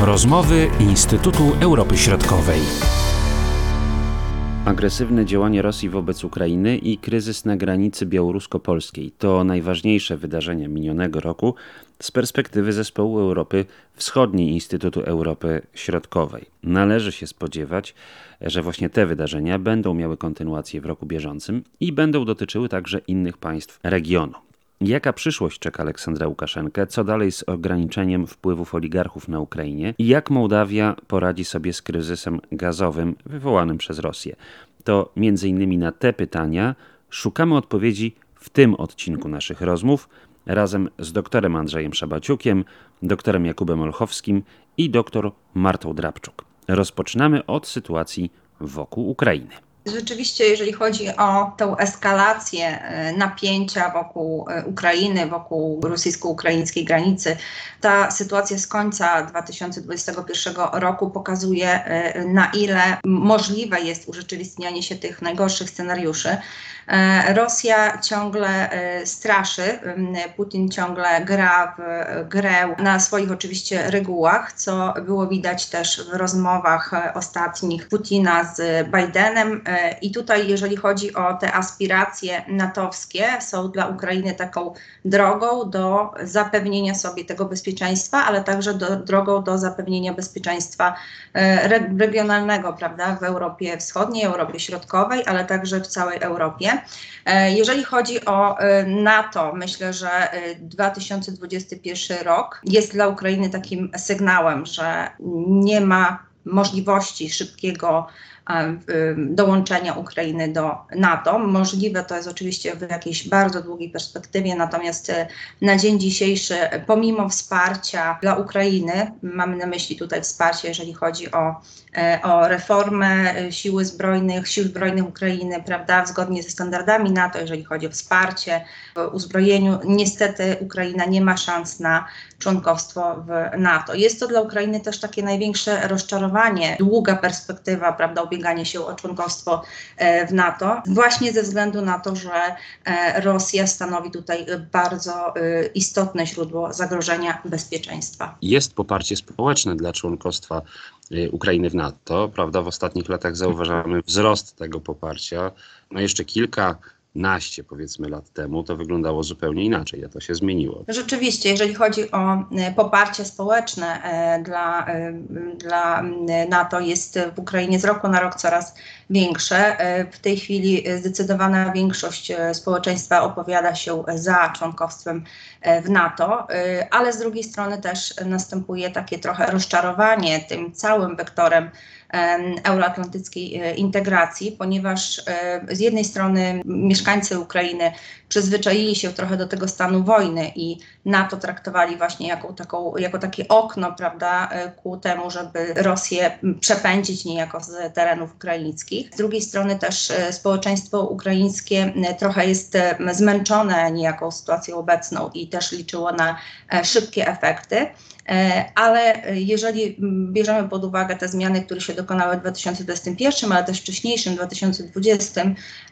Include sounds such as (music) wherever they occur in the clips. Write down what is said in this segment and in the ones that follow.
Rozmowy Instytutu Europy Środkowej. Agresywne działanie Rosji wobec Ukrainy i kryzys na granicy białorusko-polskiej to najważniejsze wydarzenia minionego roku z perspektywy Zespołu Europy Wschodniej Instytutu Europy Środkowej. Należy się spodziewać, że właśnie te wydarzenia będą miały kontynuację w roku bieżącym i będą dotyczyły także innych państw regionu. Jaka przyszłość czeka Aleksandra Łukaszenkę? Co dalej z ograniczeniem wpływów oligarchów na Ukrainie? I jak Mołdawia poradzi sobie z kryzysem gazowym wywołanym przez Rosję? To między innymi na te pytania szukamy odpowiedzi w tym odcinku naszych rozmów razem z doktorem Andrzejem Szabaciukiem, doktorem Jakubem Olchowskim i doktor Martą Drabczuk. Rozpoczynamy od sytuacji wokół Ukrainy. Rzeczywiście, jeżeli chodzi o tę eskalację e, napięcia wokół e, Ukrainy, wokół rosyjsko-ukraińskiej granicy, ta sytuacja z końca 2021 roku pokazuje, e, na ile możliwe jest urzeczywistnianie się tych najgorszych scenariuszy. Rosja ciągle straszy, Putin ciągle gra w grę na swoich oczywiście regułach, co było widać też w rozmowach ostatnich Putina z Bidenem i tutaj, jeżeli chodzi o te aspiracje natowskie, są dla Ukrainy taką drogą do zapewnienia sobie tego bezpieczeństwa, ale także do, drogą do zapewnienia bezpieczeństwa e, regionalnego, prawda, w Europie Wschodniej, Europie Środkowej, ale także w całej Europie. E, jeżeli chodzi o e, NATO, myślę, że 2021 rok jest dla Ukrainy takim sygnałem, że nie ma możliwości szybkiego dołączenia Ukrainy do NATO. Możliwe to jest oczywiście w jakiejś bardzo długiej perspektywie, natomiast e, na dzień dzisiejszy, pomimo wsparcia dla Ukrainy, mamy na myśli tutaj wsparcie, jeżeli chodzi o, e, o reformę siły zbrojnych, sił zbrojnych Ukrainy, prawda, zgodnie ze standardami NATO, jeżeli chodzi o wsparcie w uzbrojeniu, niestety Ukraina nie ma szans na członkostwo w NATO. Jest to dla Ukrainy też takie największe rozczarowanie, długa perspektywa, prawda, ubieganie się o członkostwo e, w NATO, właśnie ze względu na to, że e, Rosja stanowi tutaj bardzo e, istotne źródło zagrożenia bezpieczeństwa. Jest poparcie społeczne dla członkostwa Ukrainy w NATO, prawda? W ostatnich latach zauważamy wzrost tego poparcia. No jeszcze kilka naście powiedzmy lat temu, to wyglądało zupełnie inaczej, a to się zmieniło. Rzeczywiście, jeżeli chodzi o e, poparcie społeczne e, dla, e, dla NATO jest w Ukrainie z roku na rok coraz większe. W tej chwili zdecydowana większość społeczeństwa opowiada się za członkostwem w NATO, ale z drugiej strony też następuje takie trochę rozczarowanie tym całym wektorem euroatlantyckiej e, integracji, ponieważ e, z jednej strony mieszkańcy Ukrainy przyzwyczaili się trochę do tego stanu wojny i NATO traktowali właśnie jako, taką, jako takie okno, prawda, e, ku temu, żeby Rosję przepędzić niejako z terenów ukraińskich. Z drugiej strony też społeczeństwo ukraińskie trochę jest zmęczone niejako sytuacją obecną i też liczyło na szybkie efekty. E, ale jeżeli bierzemy pod uwagę te zmiany, które się dokonały w 2021, ale też wcześniejszym 2020,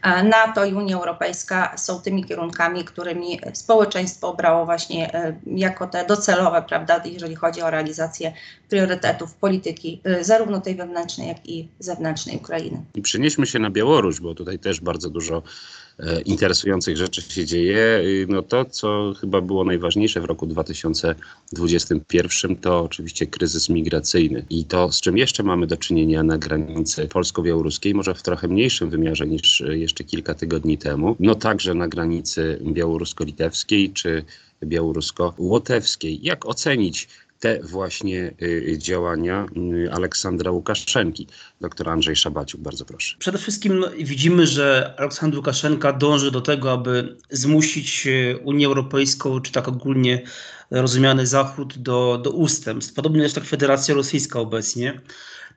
e, NATO i Unia Europejska są tymi kierunkami, którymi społeczeństwo obrało właśnie e, jako te docelowe, prawda, jeżeli chodzi o realizację priorytetów polityki, zarówno tej wewnętrznej, jak i zewnętrznej Ukrainy. I przenieśmy się na Białoruś, bo tutaj też bardzo dużo E, interesujących rzeczy się dzieje. No to, co chyba było najważniejsze w roku 2021, to oczywiście kryzys migracyjny. I to, z czym jeszcze mamy do czynienia na granicy polsko-białoruskiej, może w trochę mniejszym wymiarze niż jeszcze kilka tygodni temu, no także na granicy białorusko-litewskiej czy białorusko-łotewskiej. Jak ocenić te właśnie y, działania y, Aleksandra Łukaszenki. Doktor Andrzej Szabaciuk, bardzo proszę. Przede wszystkim widzimy, że Aleksandr Łukaszenka dąży do tego, aby zmusić y, Unię Europejską, czy tak ogólnie rozumiany Zachód, do, do ustępstw. Podobnie jest tak Federacja Rosyjska obecnie.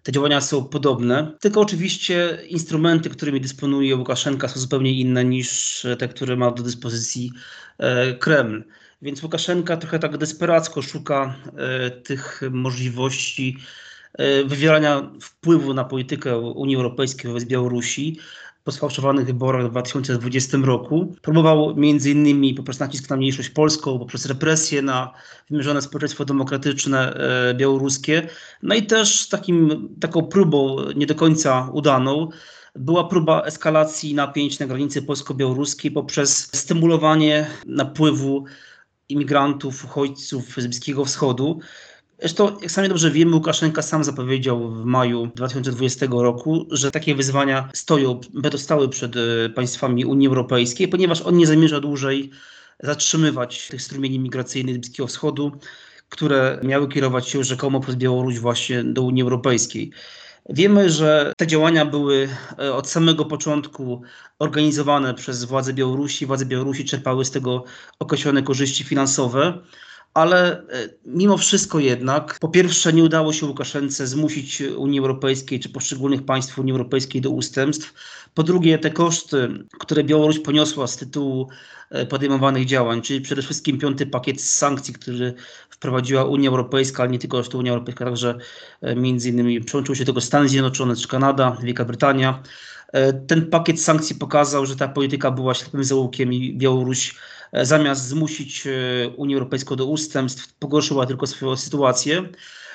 Te działania są podobne, tylko oczywiście instrumenty, którymi dysponuje Łukaszenka są zupełnie inne niż te, które ma do dyspozycji e, Kreml. Więc Łukaszenka trochę tak desperacko szuka e, tych możliwości e, wywierania wpływu na politykę Unii Europejskiej wobec Białorusi po sfałszowanych wyborach w 2020 roku. Próbował innymi poprzez nacisk na mniejszość polską, poprzez represje na wymierzone społeczeństwo demokratyczne e, białoruskie. No i też takim, taką próbą nie do końca udaną była próba eskalacji napięć na granicy polsko-białoruskiej poprzez stymulowanie napływu imigrantów, uchodźców z Bliskiego Wschodu. Zresztą, jak sami dobrze wiemy, Łukaszenka sam zapowiedział w maju 2020 roku, że takie wyzwania stoją, będą stały przed e, państwami Unii Europejskiej, ponieważ on nie zamierza dłużej zatrzymywać tych strumieni migracyjnych z Bliskiego Wschodu, które miały kierować się rzekomo przez Białoruś właśnie do Unii Europejskiej. Wiemy, że te działania były e, od samego początku organizowane przez władze Białorusi. Władze Białorusi czerpały z tego określone korzyści finansowe ale e, mimo wszystko jednak, po pierwsze, nie udało się Łukaszence zmusić Unii Europejskiej czy poszczególnych państw Unii Europejskiej do ustępstw. Po drugie, te koszty, które Białoruś poniosła z tytułu e, podejmowanych działań, czyli przede wszystkim piąty pakiet sankcji, który wprowadziła Unia Europejska, ale nie tylko Unia Europejska, także e, między innymi przyłączyły się do tego Stany Zjednoczone czy Kanada, Wielka Brytania. Ten pakiet sankcji pokazał, że ta polityka była ślepym zaułkiem i Białoruś zamiast zmusić e, Unię Europejską do ustępstw, pogorszyła tylko swoją sytuację.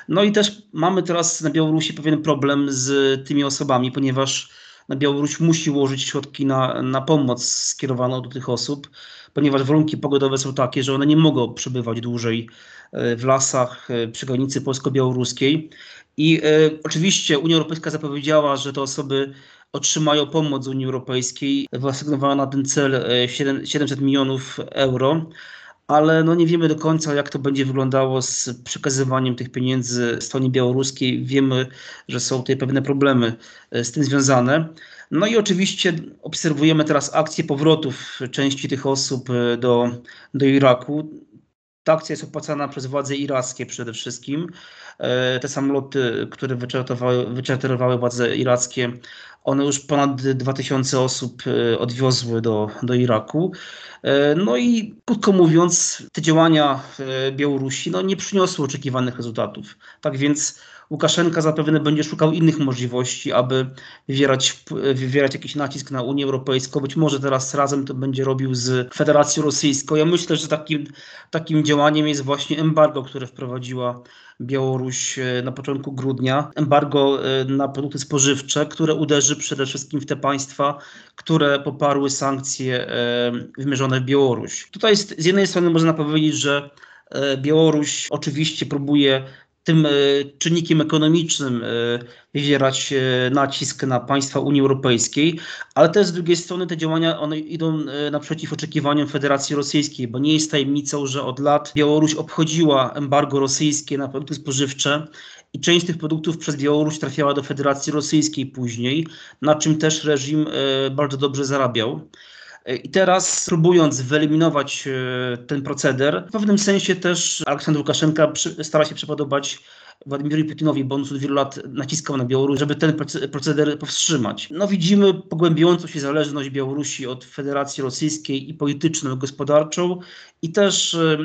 No i też mamy teraz na Białorusi pewien problem z tymi osobami, ponieważ na Białoruś musi ułożyć środki na, na pomoc skierowaną do tych osób, ponieważ warunki pogodowe są takie, że one nie mogą przebywać dłużej e, w lasach przy granicy polsko-białoruskiej. I oczywiście Unia Europejska zapowiedziała, że te osoby otrzymają pomoc z Unii Europejskiej. Wyasygnowano na ten cel 700 e, milionów euro ale no nie wiemy do końca, jak to będzie wyglądało z przekazywaniem tych pieniędzy stronie białoruskiej. Wiemy, że są tutaj pewne problemy e, z tym związane. No i oczywiście obserwujemy teraz akcję powrotów części tych osób e, do, do Iraku. Ta akcja jest opłacana przez władze irackie przede wszystkim. Te samoloty, które wyczarterowały władze irackie, one już ponad 2000 osób e, odwiozły do, do Iraku. E, no i krótko mówiąc, te działania e, Białorusi no, nie przyniosły oczekiwanych rezultatów. Tak więc Łukaszenka zapewne będzie szukał innych możliwości, aby wywierać, wywierać jakiś nacisk na Unię Europejską. Być może teraz razem to będzie robił z Federacją Rosyjską. Ja myślę, że takim, takim działaniem jest właśnie embargo, które wprowadziła Białoruś e, na początku grudnia. Embargo e, na produkty spożywcze, które uderzy przede wszystkim w te państwa, które poparły sankcje e, wymierzone w Białoruś. Tutaj z jednej strony można powiedzieć, że Białoruś oczywiście próbuje tym e, czynnikiem ekonomicznym e, wywierać e, nacisk na państwa Unii Europejskiej, ale też z drugiej strony te działania one idą naprzeciw oczekiwaniom Federacji Rosyjskiej, bo nie jest tajemnicą, że od lat Białoruś obchodziła embargo rosyjskie na produkty spożywcze i część tych produktów przez Białoruś trafiała do Federacji Rosyjskiej później, na czym też reżim bardzo dobrze zarabiał. I teraz próbując wyeliminować e, ten proceder, w pewnym sensie też Aleksandr Łukaszenka stara się przepodobać Władimirowi Putinowi, bo on od wielu lat naciskał na Białoruś, żeby ten proceder powstrzymać. No widzimy pogłębiającą się zależność Białorusi od Federacji Rosyjskiej i polityczną, i gospodarczą i też e,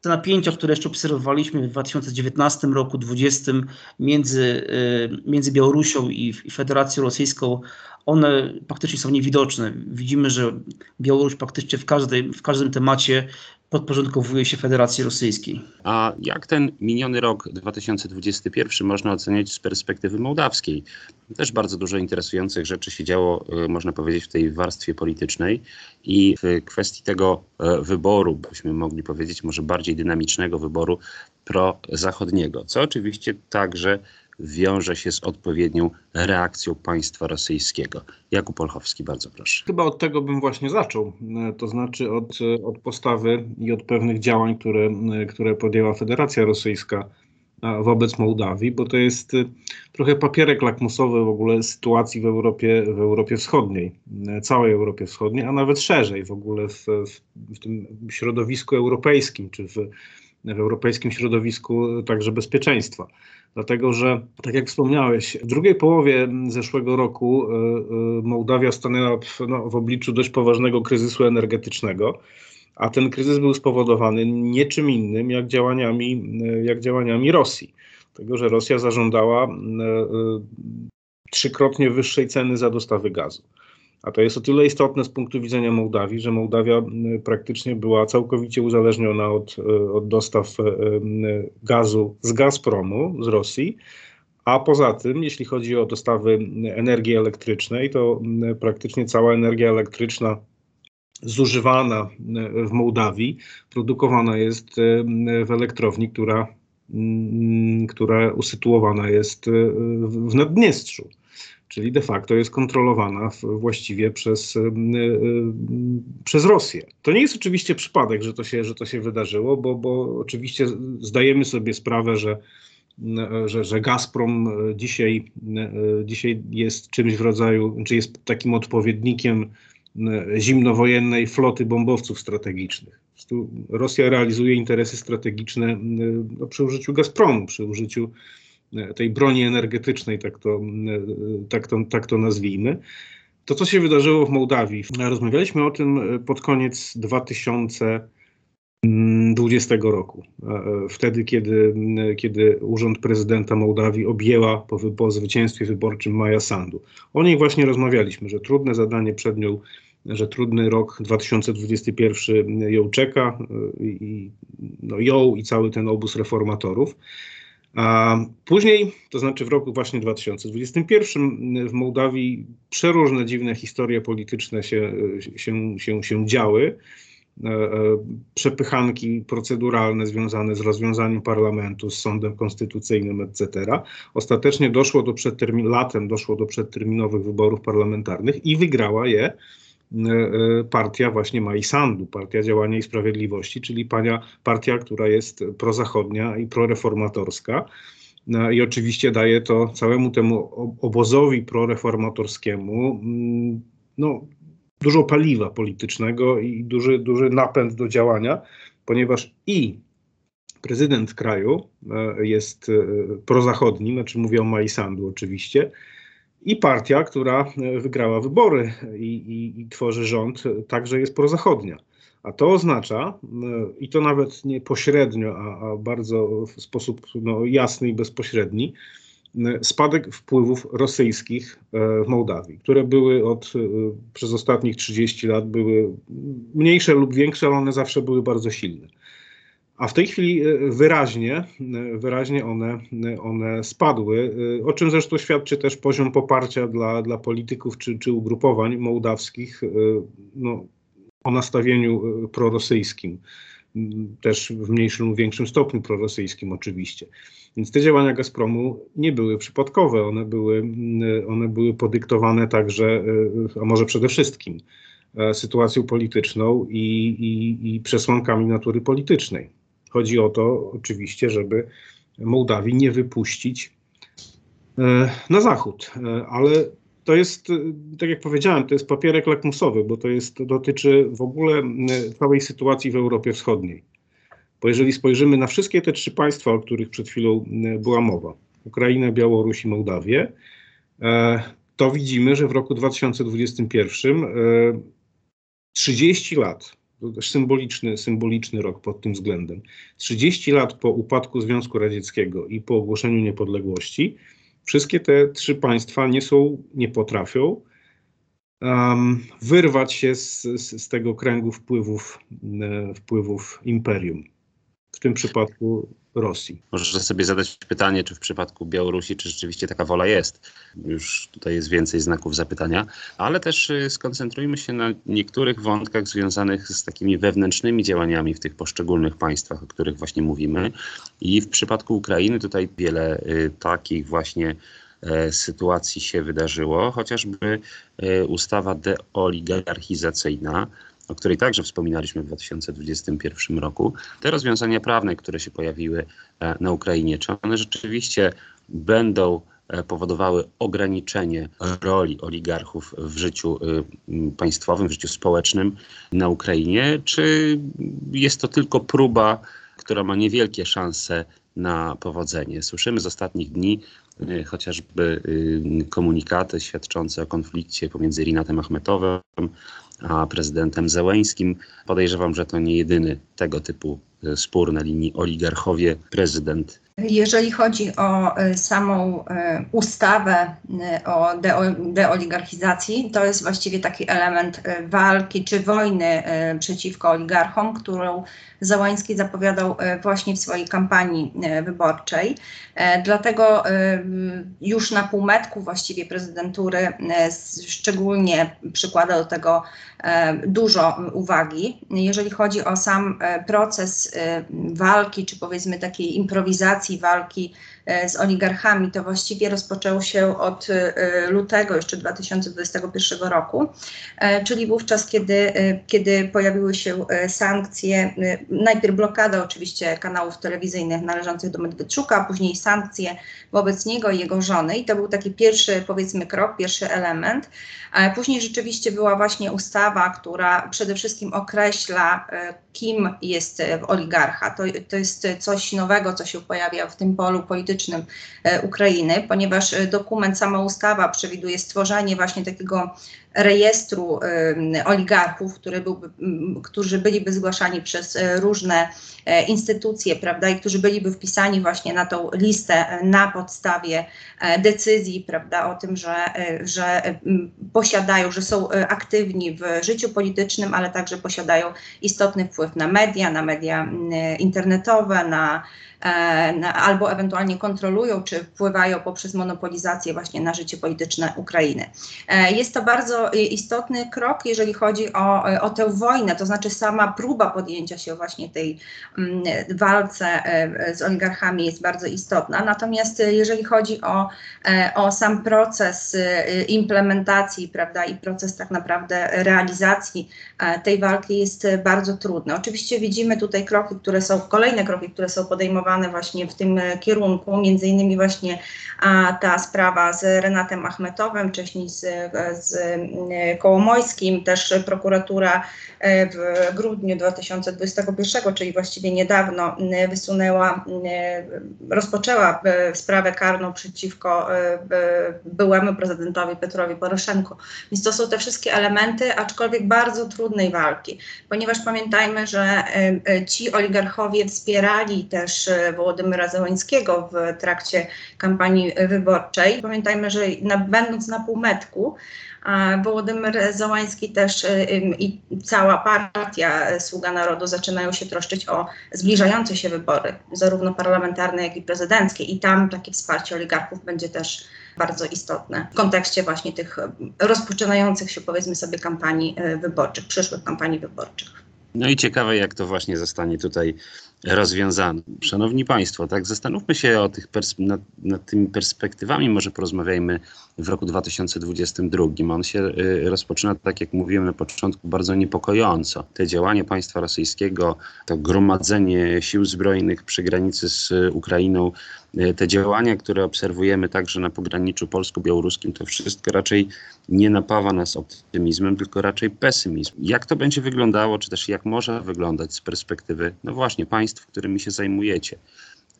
te napięcia, które jeszcze obserwowaliśmy w 2019 roku, 2020 między, e, między Białorusią i, i Federacją Rosyjską, one praktycznie są niewidoczne. Widzimy, że Białoruś praktycznie w, każdej, w każdym temacie podporządkowuje się Federacji Rosyjskiej. A jak ten miniony rok 2021 można oceniać z perspektywy mołdawskiej? Też bardzo dużo interesujących rzeczy się działo, e, można powiedzieć, w tej warstwie politycznej i w kwestii tego e, wyboru, byśmy mogli powiedzieć, może bardziej dynamicznego wyboru prozachodniego, co oczywiście także wiąże się z odpowiednią reakcją państwa rosyjskiego. Jakub Olchowski, bardzo proszę. Chyba od tego bym właśnie zaczął, e, to znaczy od, e, od postawy i od pewnych działań, które, e, które podjęła Federacja Rosyjska wobec Mołdawii, bo to jest trochę papierek lakmusowy w ogóle sytuacji w Europie, w Europie Wschodniej, całej Europie Wschodniej, a nawet szerzej w ogóle w, w, w tym środowisku europejskim, czy w, w europejskim środowisku także bezpieczeństwa. Dlatego, że tak jak wspomniałeś, w drugiej połowie zeszłego roku e, e, Mołdawia stanęła w, no, w obliczu dość poważnego kryzysu energetycznego, a ten kryzys był spowodowany niczym innym jak działaniami, e, jak działaniami Rosji. Tego, że Rosja zażądała trzykrotnie wyższej ceny za dostawy gazu. A to jest o tyle istotne z punktu widzenia Mołdawii, że Mołdawia praktycznie była całkowicie uzależniona od, od dostaw gazu z Gazpromu, z Rosji. A poza tym, jeśli chodzi o dostawy energii elektrycznej, to praktycznie cała energia elektryczna zużywana w Mołdawii produkowana jest w elektrowni, która, która usytuowana jest w Naddniestrzu czyli de facto jest kontrolowana właściwie przez, y, y, przez Rosję. To nie jest oczywiście przypadek, że to się, że to się wydarzyło, bo, bo oczywiście zdajemy sobie sprawę, że, że, że Gazprom dzisiaj, dzisiaj jest czymś w rodzaju, czy jest takim odpowiednikiem zimnowojennej floty bombowców strategicznych. Rosja realizuje interesy strategiczne no, przy użyciu Gazpromu, przy użyciu tej broni energetycznej, tak to, tak to, tak to nazwijmy. To, co się wydarzyło w Mołdawii, rozmawialiśmy o tym pod koniec 2020 roku. Wtedy, kiedy, kiedy Urząd Prezydenta Mołdawii objęła po, po zwycięstwie wyborczym Maja Sandu. O niej właśnie rozmawialiśmy, że trudne zadanie przed nią że trudny rok 2021 ją czeka, i, no ją i cały ten obóz reformatorów. Później, to znaczy w roku właśnie 2021 w Mołdawii przeróżne dziwne historie polityczne się, się, się, się działy. E, e, przepychanki proceduralne związane z rozwiązaniem parlamentu, z sądem konstytucyjnym, etc. Ostatecznie doszło do latem doszło do przedterminowych wyborów parlamentarnych i wygrała je partia właśnie Majsandu, Partia Działania i Sprawiedliwości, czyli pania, partia, która jest prozachodnia i proreformatorska. No I oczywiście daje to całemu temu obozowi proreformatorskiemu mm, no, dużo paliwa politycznego i duży, duży napęd do działania, ponieważ i prezydent kraju e, jest prozachodni, znaczy mówię o Majsandu oczywiście, i partia, która e, wygrała wybory i, i, i, tworzy rząd, także jest prozachodnia. A to oznacza, e, i to nawet nie pośrednio, a, a bardzo w sposób no, jasny i bezpośredni, e, spadek wpływów rosyjskich w Mołdawii, które były od, przez ostatnich 30 lat były mniejsze lub większe, ale one zawsze były bardzo silne. A w tej chwili e, wyraźnie, e, wyraźnie one, one spadły, e, o czym zresztą świadczy też poziom poparcia dla, dla polityków czy, czy ugrupowań mołdawskich no, o nastawieniu prorosyjskim, też w mniejszym lub większym stopniu prorosyjskim oczywiście. Więc te działania Gazpromu nie były przypadkowe, one były, one były podyktowane także, a może przede wszystkim, sytuacją polityczną i, i, i przesłankami natury politycznej. Chodzi o to oczywiście, żeby Mołdawii nie wypuścić e, na zachód, e, ale to jest, e, tak jak powiedziałem, to jest papierek lakmusowy, bo to jest, dotyczy w ogóle całej sytuacji w Europie Wschodniej. Bo jeżeli spojrzymy na wszystkie te trzy państwa, o których przed chwilą była mowa, Ukrainę, Białoruś i Mołdawię, to widzimy, że w roku 2021 30 lat symboliczny, symboliczny rok pod tym względem. 30 lat po upadku Związku Radzieckiego i po ogłoszeniu niepodległości, wszystkie te trzy państwa nie są, nie potrafią um, wyrwać się z, z, z, tego kręgu wpływów, e, wpływów imperium. W tym przypadku Rosji. Możesz sobie zadać pytanie, czy w przypadku Białorusi, czy rzeczywiście taka wola jest. Już tutaj jest więcej znaków zapytania, ale też y, skoncentrujmy się na niektórych wątkach związanych z takimi wewnętrznymi działaniami w tych poszczególnych państwach, o których właśnie mówimy. I w przypadku Ukrainy tutaj wiele y, takich właśnie e, sytuacji się wydarzyło, chociażby e, ustawa deoligarchizacyjna, o której także wspominaliśmy w 2021 roku, te rozwiązania prawne, które się pojawiły e, na Ukrainie, czy one rzeczywiście będą e, powodowały ograniczenie roli oligarchów w życiu e, państwowym, w życiu społecznym na Ukrainie, czy jest to tylko próba, która ma niewielkie szanse na powodzenie? Słyszymy z ostatnich dni chociażby komunikaty świadczące o konflikcie pomiędzy Rinatem Achmetowem a prezydentem Zełęńskim. Podejrzewam, że to nie jedyny tego typu e, spór na linii oligarchowie, prezydent Jeżeli chodzi o samą ustawę o deoligarchizacji, to jest właściwie taki element walki czy wojny przeciwko oligarchom, którą Załański zapowiadał właśnie w swojej kampanii wyborczej. Dlatego już na półmetku właściwie prezydentury szczególnie przykłada do tego dużo uwagi. Jeżeli chodzi o sam proces walki, czy powiedzmy takiej improwizacji walki z oligarchami, to właściwie rozpoczęło się od lutego jeszcze 2021 roku, czyli wówczas, kiedy, kiedy pojawiły się sankcje, najpierw blokada oczywiście kanałów telewizyjnych należących do Medwedczuka, później sankcje wobec niego i jego żony i to był taki pierwszy powiedzmy krok, pierwszy element. Później rzeczywiście była właśnie ustawa, która przede wszystkim określa, kim jest oligarcha. To, to jest coś nowego, co się pojawia w tym polu politycznym Ukrainy, ponieważ dokument, sama ustawa przewiduje stworzenie właśnie takiego rejestru oligarchów, który byłby, którzy byliby zgłaszani przez różne instytucje, prawda, i którzy byliby wpisani właśnie na tą listę na podstawie decyzji, prawda, o tym, że, że posiadają, że są aktywni w życiu politycznym, ale także posiadają istotny wpływ na media, na media internetowe, na albo ewentualnie kontrolują czy wpływają poprzez monopolizację właśnie na życie polityczne Ukrainy. Jest to bardzo istotny krok, jeżeli chodzi o, o tę wojnę, to znaczy sama próba podjęcia się właśnie tej walce z oligarchami jest bardzo istotna. Natomiast jeżeli chodzi o, o sam proces implementacji, prawda, i proces tak naprawdę realizacji tej walki jest bardzo trudny. Oczywiście widzimy tutaj kroki, które są, kolejne kroki, które są podejmowane właśnie w tym kierunku, między innymi właśnie ta sprawa z Renatem Achmetowem, wcześniej z, z Kołomojskim, też prokuratura w grudniu 2021, czyli właściwie niedawno wysunęła, rozpoczęła sprawę karną przeciwko byłemu prezydentowi Petrowi Poroszenko. Więc to są te wszystkie elementy, aczkolwiek bardzo trudnej walki, ponieważ pamiętajmy, że ci oligarchowie wspierali też Wołodymyra Zełańskiego w trakcie kampanii wyborczej. Pamiętajmy, że na, będąc na półmetku, Wołodymyr Załański też i cała partia Sługa Narodu zaczynają się troszczyć o zbliżające się wybory, zarówno parlamentarne, jak i prezydenckie. I tam takie wsparcie oligarchów będzie też bardzo istotne w kontekście właśnie tych rozpoczynających się, powiedzmy sobie, kampanii wyborczych, przyszłych kampanii wyborczych. No i ciekawe, jak to właśnie zostanie tutaj rozwiązane. Szanowni Państwo, tak zastanówmy się o tych nad, nad, tymi perspektywami, może porozmawiajmy w roku 2022. On się y, rozpoczyna, tak jak mówiłem na początku, bardzo niepokojąco. Te działania państwa rosyjskiego, to gromadzenie sił zbrojnych przy granicy z Ukrainą, te działania, które obserwujemy także na pograniczu polsko-białoruskim, to wszystko raczej nie napawa nas optymizmem, tylko raczej pesymizmem. Jak to będzie wyglądało, czy też jak może wyglądać z perspektywy, no właśnie, państw, którymi się zajmujecie?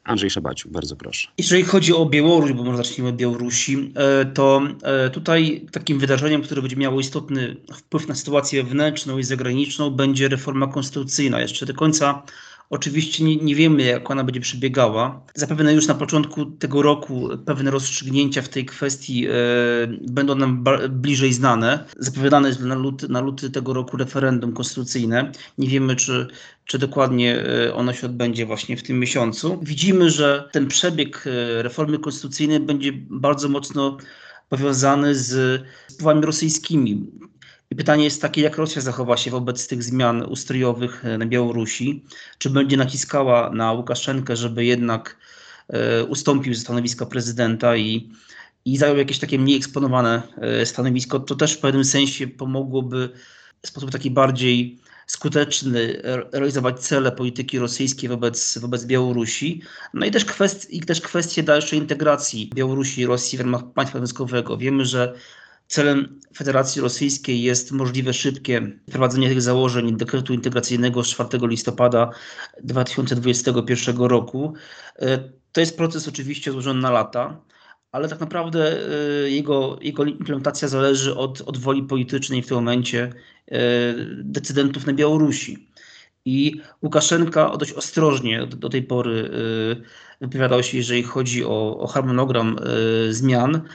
Andrzej Szabaciuk, bardzo proszę. Jeżeli chodzi o Białoruś, bo może zacznijmy od Białorusi, e, to e, tutaj takim wydarzeniem, które będzie miało istotny wpływ na sytuację wewnętrzną i zagraniczną, będzie reforma konstytucyjna. Jeszcze do końca Oczywiście nie, nie, wiemy, jak ona będzie przebiegała. Zapewne już na początku tego roku pewne rozstrzygnięcia w tej kwestii e, będą nam bliżej znane. Zapowiadane jest na luty, na luty tego roku referendum konstytucyjne. Nie wiemy, czy, czy dokładnie e, ono się odbędzie właśnie w tym miesiącu. Widzimy, że ten przebieg e, reformy konstytucyjnej będzie bardzo mocno powiązany z wpływami rosyjskimi. I pytanie jest takie, jak Rosja zachowa się wobec tych zmian ustrojowych e, na Białorusi? Czy będzie naciskała na Łukaszenkę, żeby jednak e, ustąpił ze stanowiska prezydenta i, i zajął jakieś takie mniej eksponowane e, stanowisko? To też w pewnym sensie pomogłoby w sposób taki bardziej skuteczny realizować cele polityki rosyjskiej wobec, wobec Białorusi. No i też, kwest, i też kwestie dalszej integracji Białorusi i Rosji w ramach państwa wojskowego. Wiemy, że Celem Federacji Rosyjskiej jest możliwe szybkie wprowadzenie tych założeń dekretu integracyjnego z 4 listopada 2021 roku. E, to jest proces oczywiście złożony na lata, ale tak naprawdę e, jego, jego implementacja zależy od, od woli politycznej w tym momencie e, decydentów na Białorusi. I Łukaszenka dość ostrożnie do, do tej pory wypowiadał się, jeżeli chodzi o, o harmonogram zmian.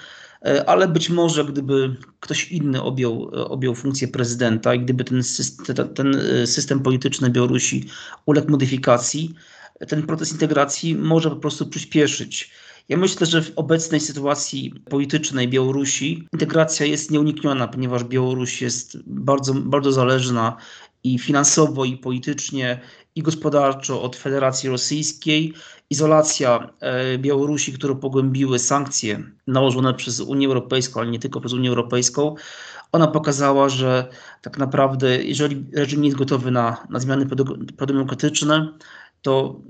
E, ale być może gdyby ktoś inny objął, objął funkcję prezydenta i gdyby ten system, ten e, system polityczny Białorusi uległ modyfikacji, ten proces integracji może po prostu przyspieszyć. Ja myślę, że w obecnej sytuacji politycznej Białorusi integracja jest nieunikniona, ponieważ Białoruś jest bardzo, bardzo zależna i finansowo, i politycznie, i gospodarczo od Federacji Rosyjskiej. Izolacja e, Białorusi, którą pogłębiły sankcje nałożone przez Unię Europejską, ale nie tylko przez Unię Europejską, ona pokazała, że tak naprawdę, jeżeli reżim nie jest gotowy na, na zmiany prodemokratyczne, to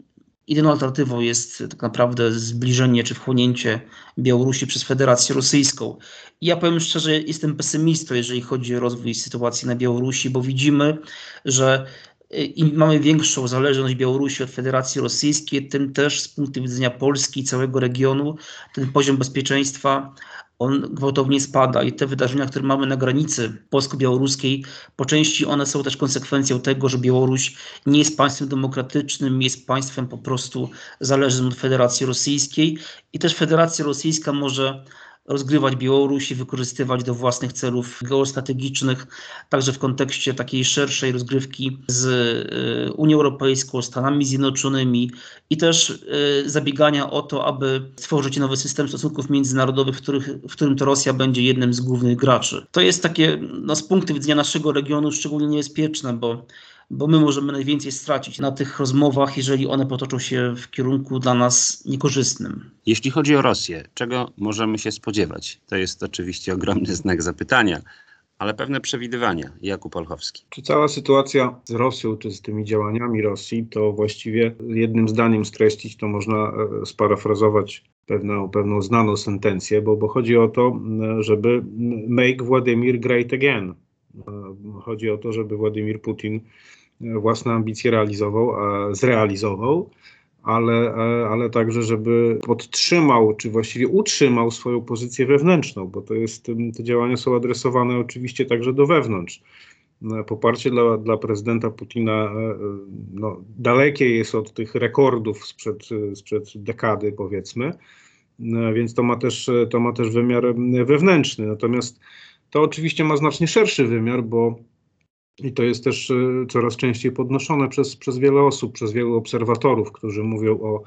jedyną alternatywą jest tak naprawdę zbliżenie czy wchłonięcie Białorusi przez Federację Rosyjską. I ja powiem szczerze, jestem pesymistą, jeżeli chodzi o rozwój sytuacji na Białorusi, bo widzimy, że im mamy większą zależność Białorusi od Federacji Rosyjskiej, tym też z punktu widzenia Polski i całego regionu ten poziom bezpieczeństwa on gwałtownie spada i te wydarzenia, które mamy na granicy polsko-białoruskiej, po części one są też konsekwencją tego, że Białoruś nie jest państwem demokratycznym, jest państwem po prostu zależnym od Federacji Rosyjskiej i też Federacja Rosyjska może rozgrywać Białoruś i wykorzystywać do własnych celów geostrategicznych, także w kontekście takiej szerszej rozgrywki z y, Unią Europejską, Stanami Zjednoczonymi i też y, zabiegania o to, aby stworzyć nowy system stosunków międzynarodowych, w, których, w którym to Rosja będzie jednym z głównych graczy. To jest takie no, z punktu widzenia naszego regionu szczególnie niebezpieczne, bo bo my możemy najwięcej stracić na tych rozmowach, jeżeli one potoczą się w kierunku dla nas niekorzystnym. Jeśli chodzi o Rosję, czego możemy się spodziewać? To jest oczywiście ogromny (laughs) znak zapytania, ale pewne przewidywania. Jakub Olchowski. Czy cała sytuacja z Rosją, czy z tymi działaniami Rosji, to właściwie jednym zdaniem streścić, to można e, sparafrazować pewną, pewną znaną sentencję, bo, bo chodzi o to, żeby make Władimir great again. E, chodzi o to, żeby Władimir Putin własne ambicje realizował, zrealizował, ale, e, ale także, żeby podtrzymał, czy właściwie utrzymał swoją pozycję wewnętrzną, bo to jest, te działania są adresowane oczywiście także do wewnątrz. E, poparcie dla, dla prezydenta Putina e, no, dalekie jest od tych rekordów sprzed, sprzed dekady, powiedzmy, więc to ma, też, to ma też wymiar wewnętrzny. Natomiast to oczywiście ma znacznie szerszy wymiar, bo i to jest też e, coraz częściej podnoszone przez, przez wiele osób, przez wielu obserwatorów, którzy mówią o,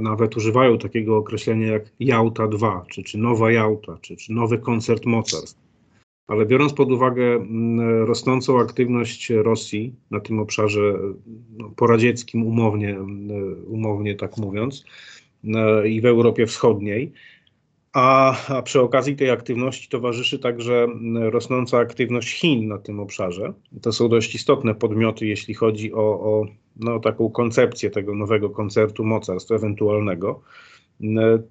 nawet używają takiego określenia jak Jałta 2, czy, czy Nowa Jałta, czy, czy nowy koncert mocarstw. Ale biorąc pod uwagę rosnącą aktywność Rosji na tym obszarze no, poradzieckim, umownie, umownie tak mówiąc, i w Europie Wschodniej, a, a, przy okazji tej aktywności towarzyszy także rosnąca aktywność Chin na tym obszarze. To są dość istotne podmioty, jeśli chodzi o, o no, taką koncepcję tego nowego koncertu mocarstw ewentualnego.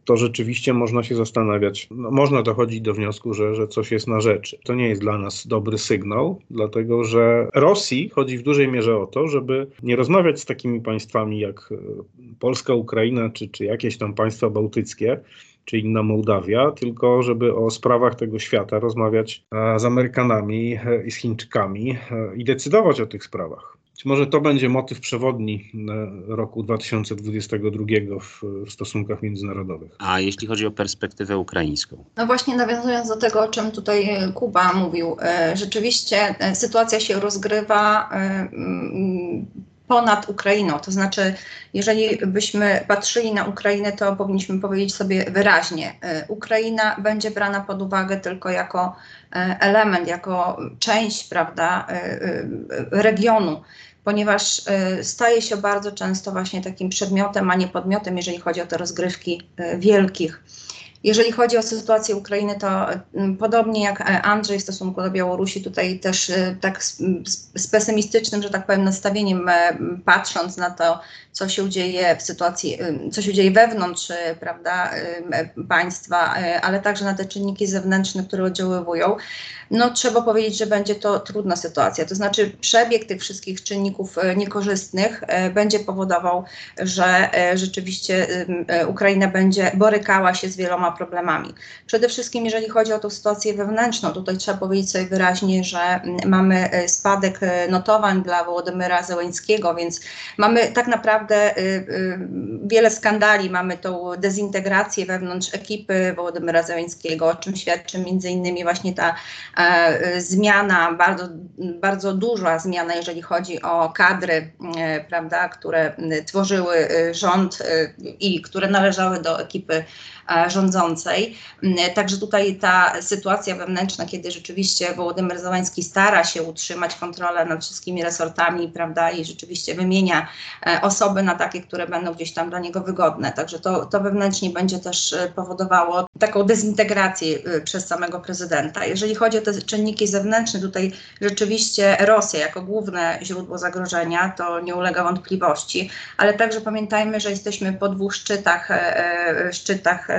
To rzeczywiście można się zastanawiać, no, można dochodzić do wniosku, że, że coś jest na rzeczy. To nie jest dla nas dobry sygnał, dlatego że Rosji chodzi w dużej mierze o to, żeby nie rozmawiać z takimi państwami jak Polska, Ukraina czy, czy jakieś tam państwa bałtyckie, czy inna Mołdawia, tylko żeby o sprawach tego świata rozmawiać e, z Amerykanami e, i z Chińczykami e, i decydować o tych sprawach. Być może to będzie motyw przewodni roku 2022 w, w stosunkach międzynarodowych. A jeśli chodzi o perspektywę ukraińską? No właśnie nawiązując do tego, o czym tutaj Kuba mówił, rzeczywiście sytuacja się rozgrywa ponad Ukrainą. To znaczy, jeżeli byśmy patrzyli na Ukrainę, to powinniśmy powiedzieć sobie wyraźnie, e, Ukraina będzie brana pod uwagę tylko jako e, element, jako część prawda, e, regionu ponieważ staje się bardzo często właśnie takim przedmiotem, a nie podmiotem, jeżeli chodzi o te rozgrywki wielkich. Jeżeli chodzi o sytuację Ukrainy, to mm, podobnie jak e, Andrzej w stosunku do Białorusi, tutaj też e, tak z, pesymistycznym, że tak powiem, nastawieniem e, patrząc na to, co się dzieje w sytuacji, co się dzieje wewnątrz prawda, państwa, ale także na te czynniki zewnętrzne, które oddziaływują. No trzeba powiedzieć, że będzie to trudna sytuacja. To znaczy przebieg tych wszystkich czynników e, niekorzystnych e, będzie powodował, że e, rzeczywiście Ukraina będzie borykała się z wieloma problemami. Przede wszystkim jeżeli chodzi o tą sytuację wewnętrzną, tutaj trzeba powiedzieć sobie wyraźnie, że mamy spadek notowań dla Wołodymyra Zełęńskiego, więc mamy tak naprawdę wiele skandali, mamy tą dezintegrację wewnątrz ekipy Wołodymyra Zełęńskiego, o czym świadczy między innymi właśnie ta zmiana, bardzo, bardzo duża zmiana, jeżeli chodzi o kadry, e, prawda, które tworzyły e, rząd e, i które należały do ekipy e, rządzącej. M, Także tutaj ta sytuacja wewnętrzna, kiedy rzeczywiście Wołodymyr Zełański stara się utrzymać kontrolę nad wszystkimi resortami, prawda, i rzeczywiście wymienia e, osoby na takie, które będą gdzieś tam dla niego wygodne. Także to, to wewnętrznie będzie też e, powodowało taką dezintegrację e, przez samego prezydenta. Jeżeli chodzi o te czynniki zewnętrzne, tutaj rzeczywiście Rosja jako główne źródło zagrożenia, to nie ulega wątpliwości, ale także pamiętajmy, że jesteśmy po dwóch szczytach, e, e, szczytach e, e,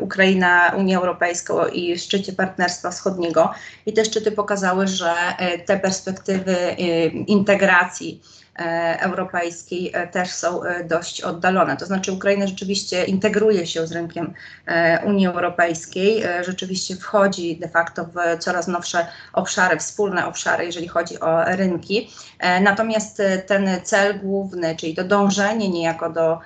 Ukraina, Unia Europejska i szczycie Partnerstwa Wschodniego i te szczyty pokazały, że e, te perspektywy e, integracji e, europejskiej e, też są e, dość oddalone. To znaczy Ukraina rzeczywiście integruje się z rynkiem e, Unii Europejskiej, e, rzeczywiście wchodzi de facto w coraz nowsze obszary, wspólne obszary, jeżeli chodzi o rynki. E, Natomiast e, ten cel główny, czyli to dążenie niejako do e,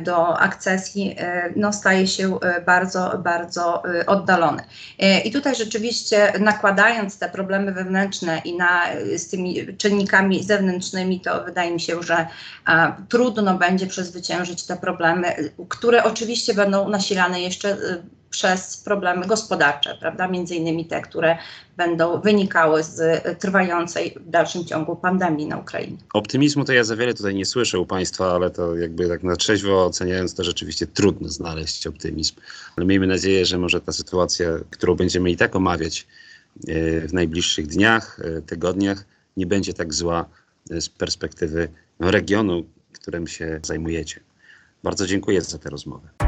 do akcesji e, no, staje się e, bardzo, bardzo e, oddalony. E, I tutaj rzeczywiście nakładając te problemy wewnętrzne i na, z tymi czynnikami zewnętrznymi, to wydaje mi się, że a, trudno będzie przezwyciężyć te problemy, które oczywiście będą nasilane jeszcze przez problemy gospodarcze, prawda? Między innymi te, które będą wynikały z trwającej w dalszym ciągu pandemii na Ukrainie. Optymizmu to ja za wiele tutaj nie słyszę u Państwa, ale to jakby tak na trzeźwo oceniając, to rzeczywiście trudno znaleźć optymizm. Ale miejmy nadzieję, że może ta sytuacja, którą będziemy i tak omawiać e, w najbliższych dniach, e, tygodniach, nie będzie tak zła e, z perspektywy regionu, którym się zajmujecie. Bardzo dziękuję za tę rozmowę.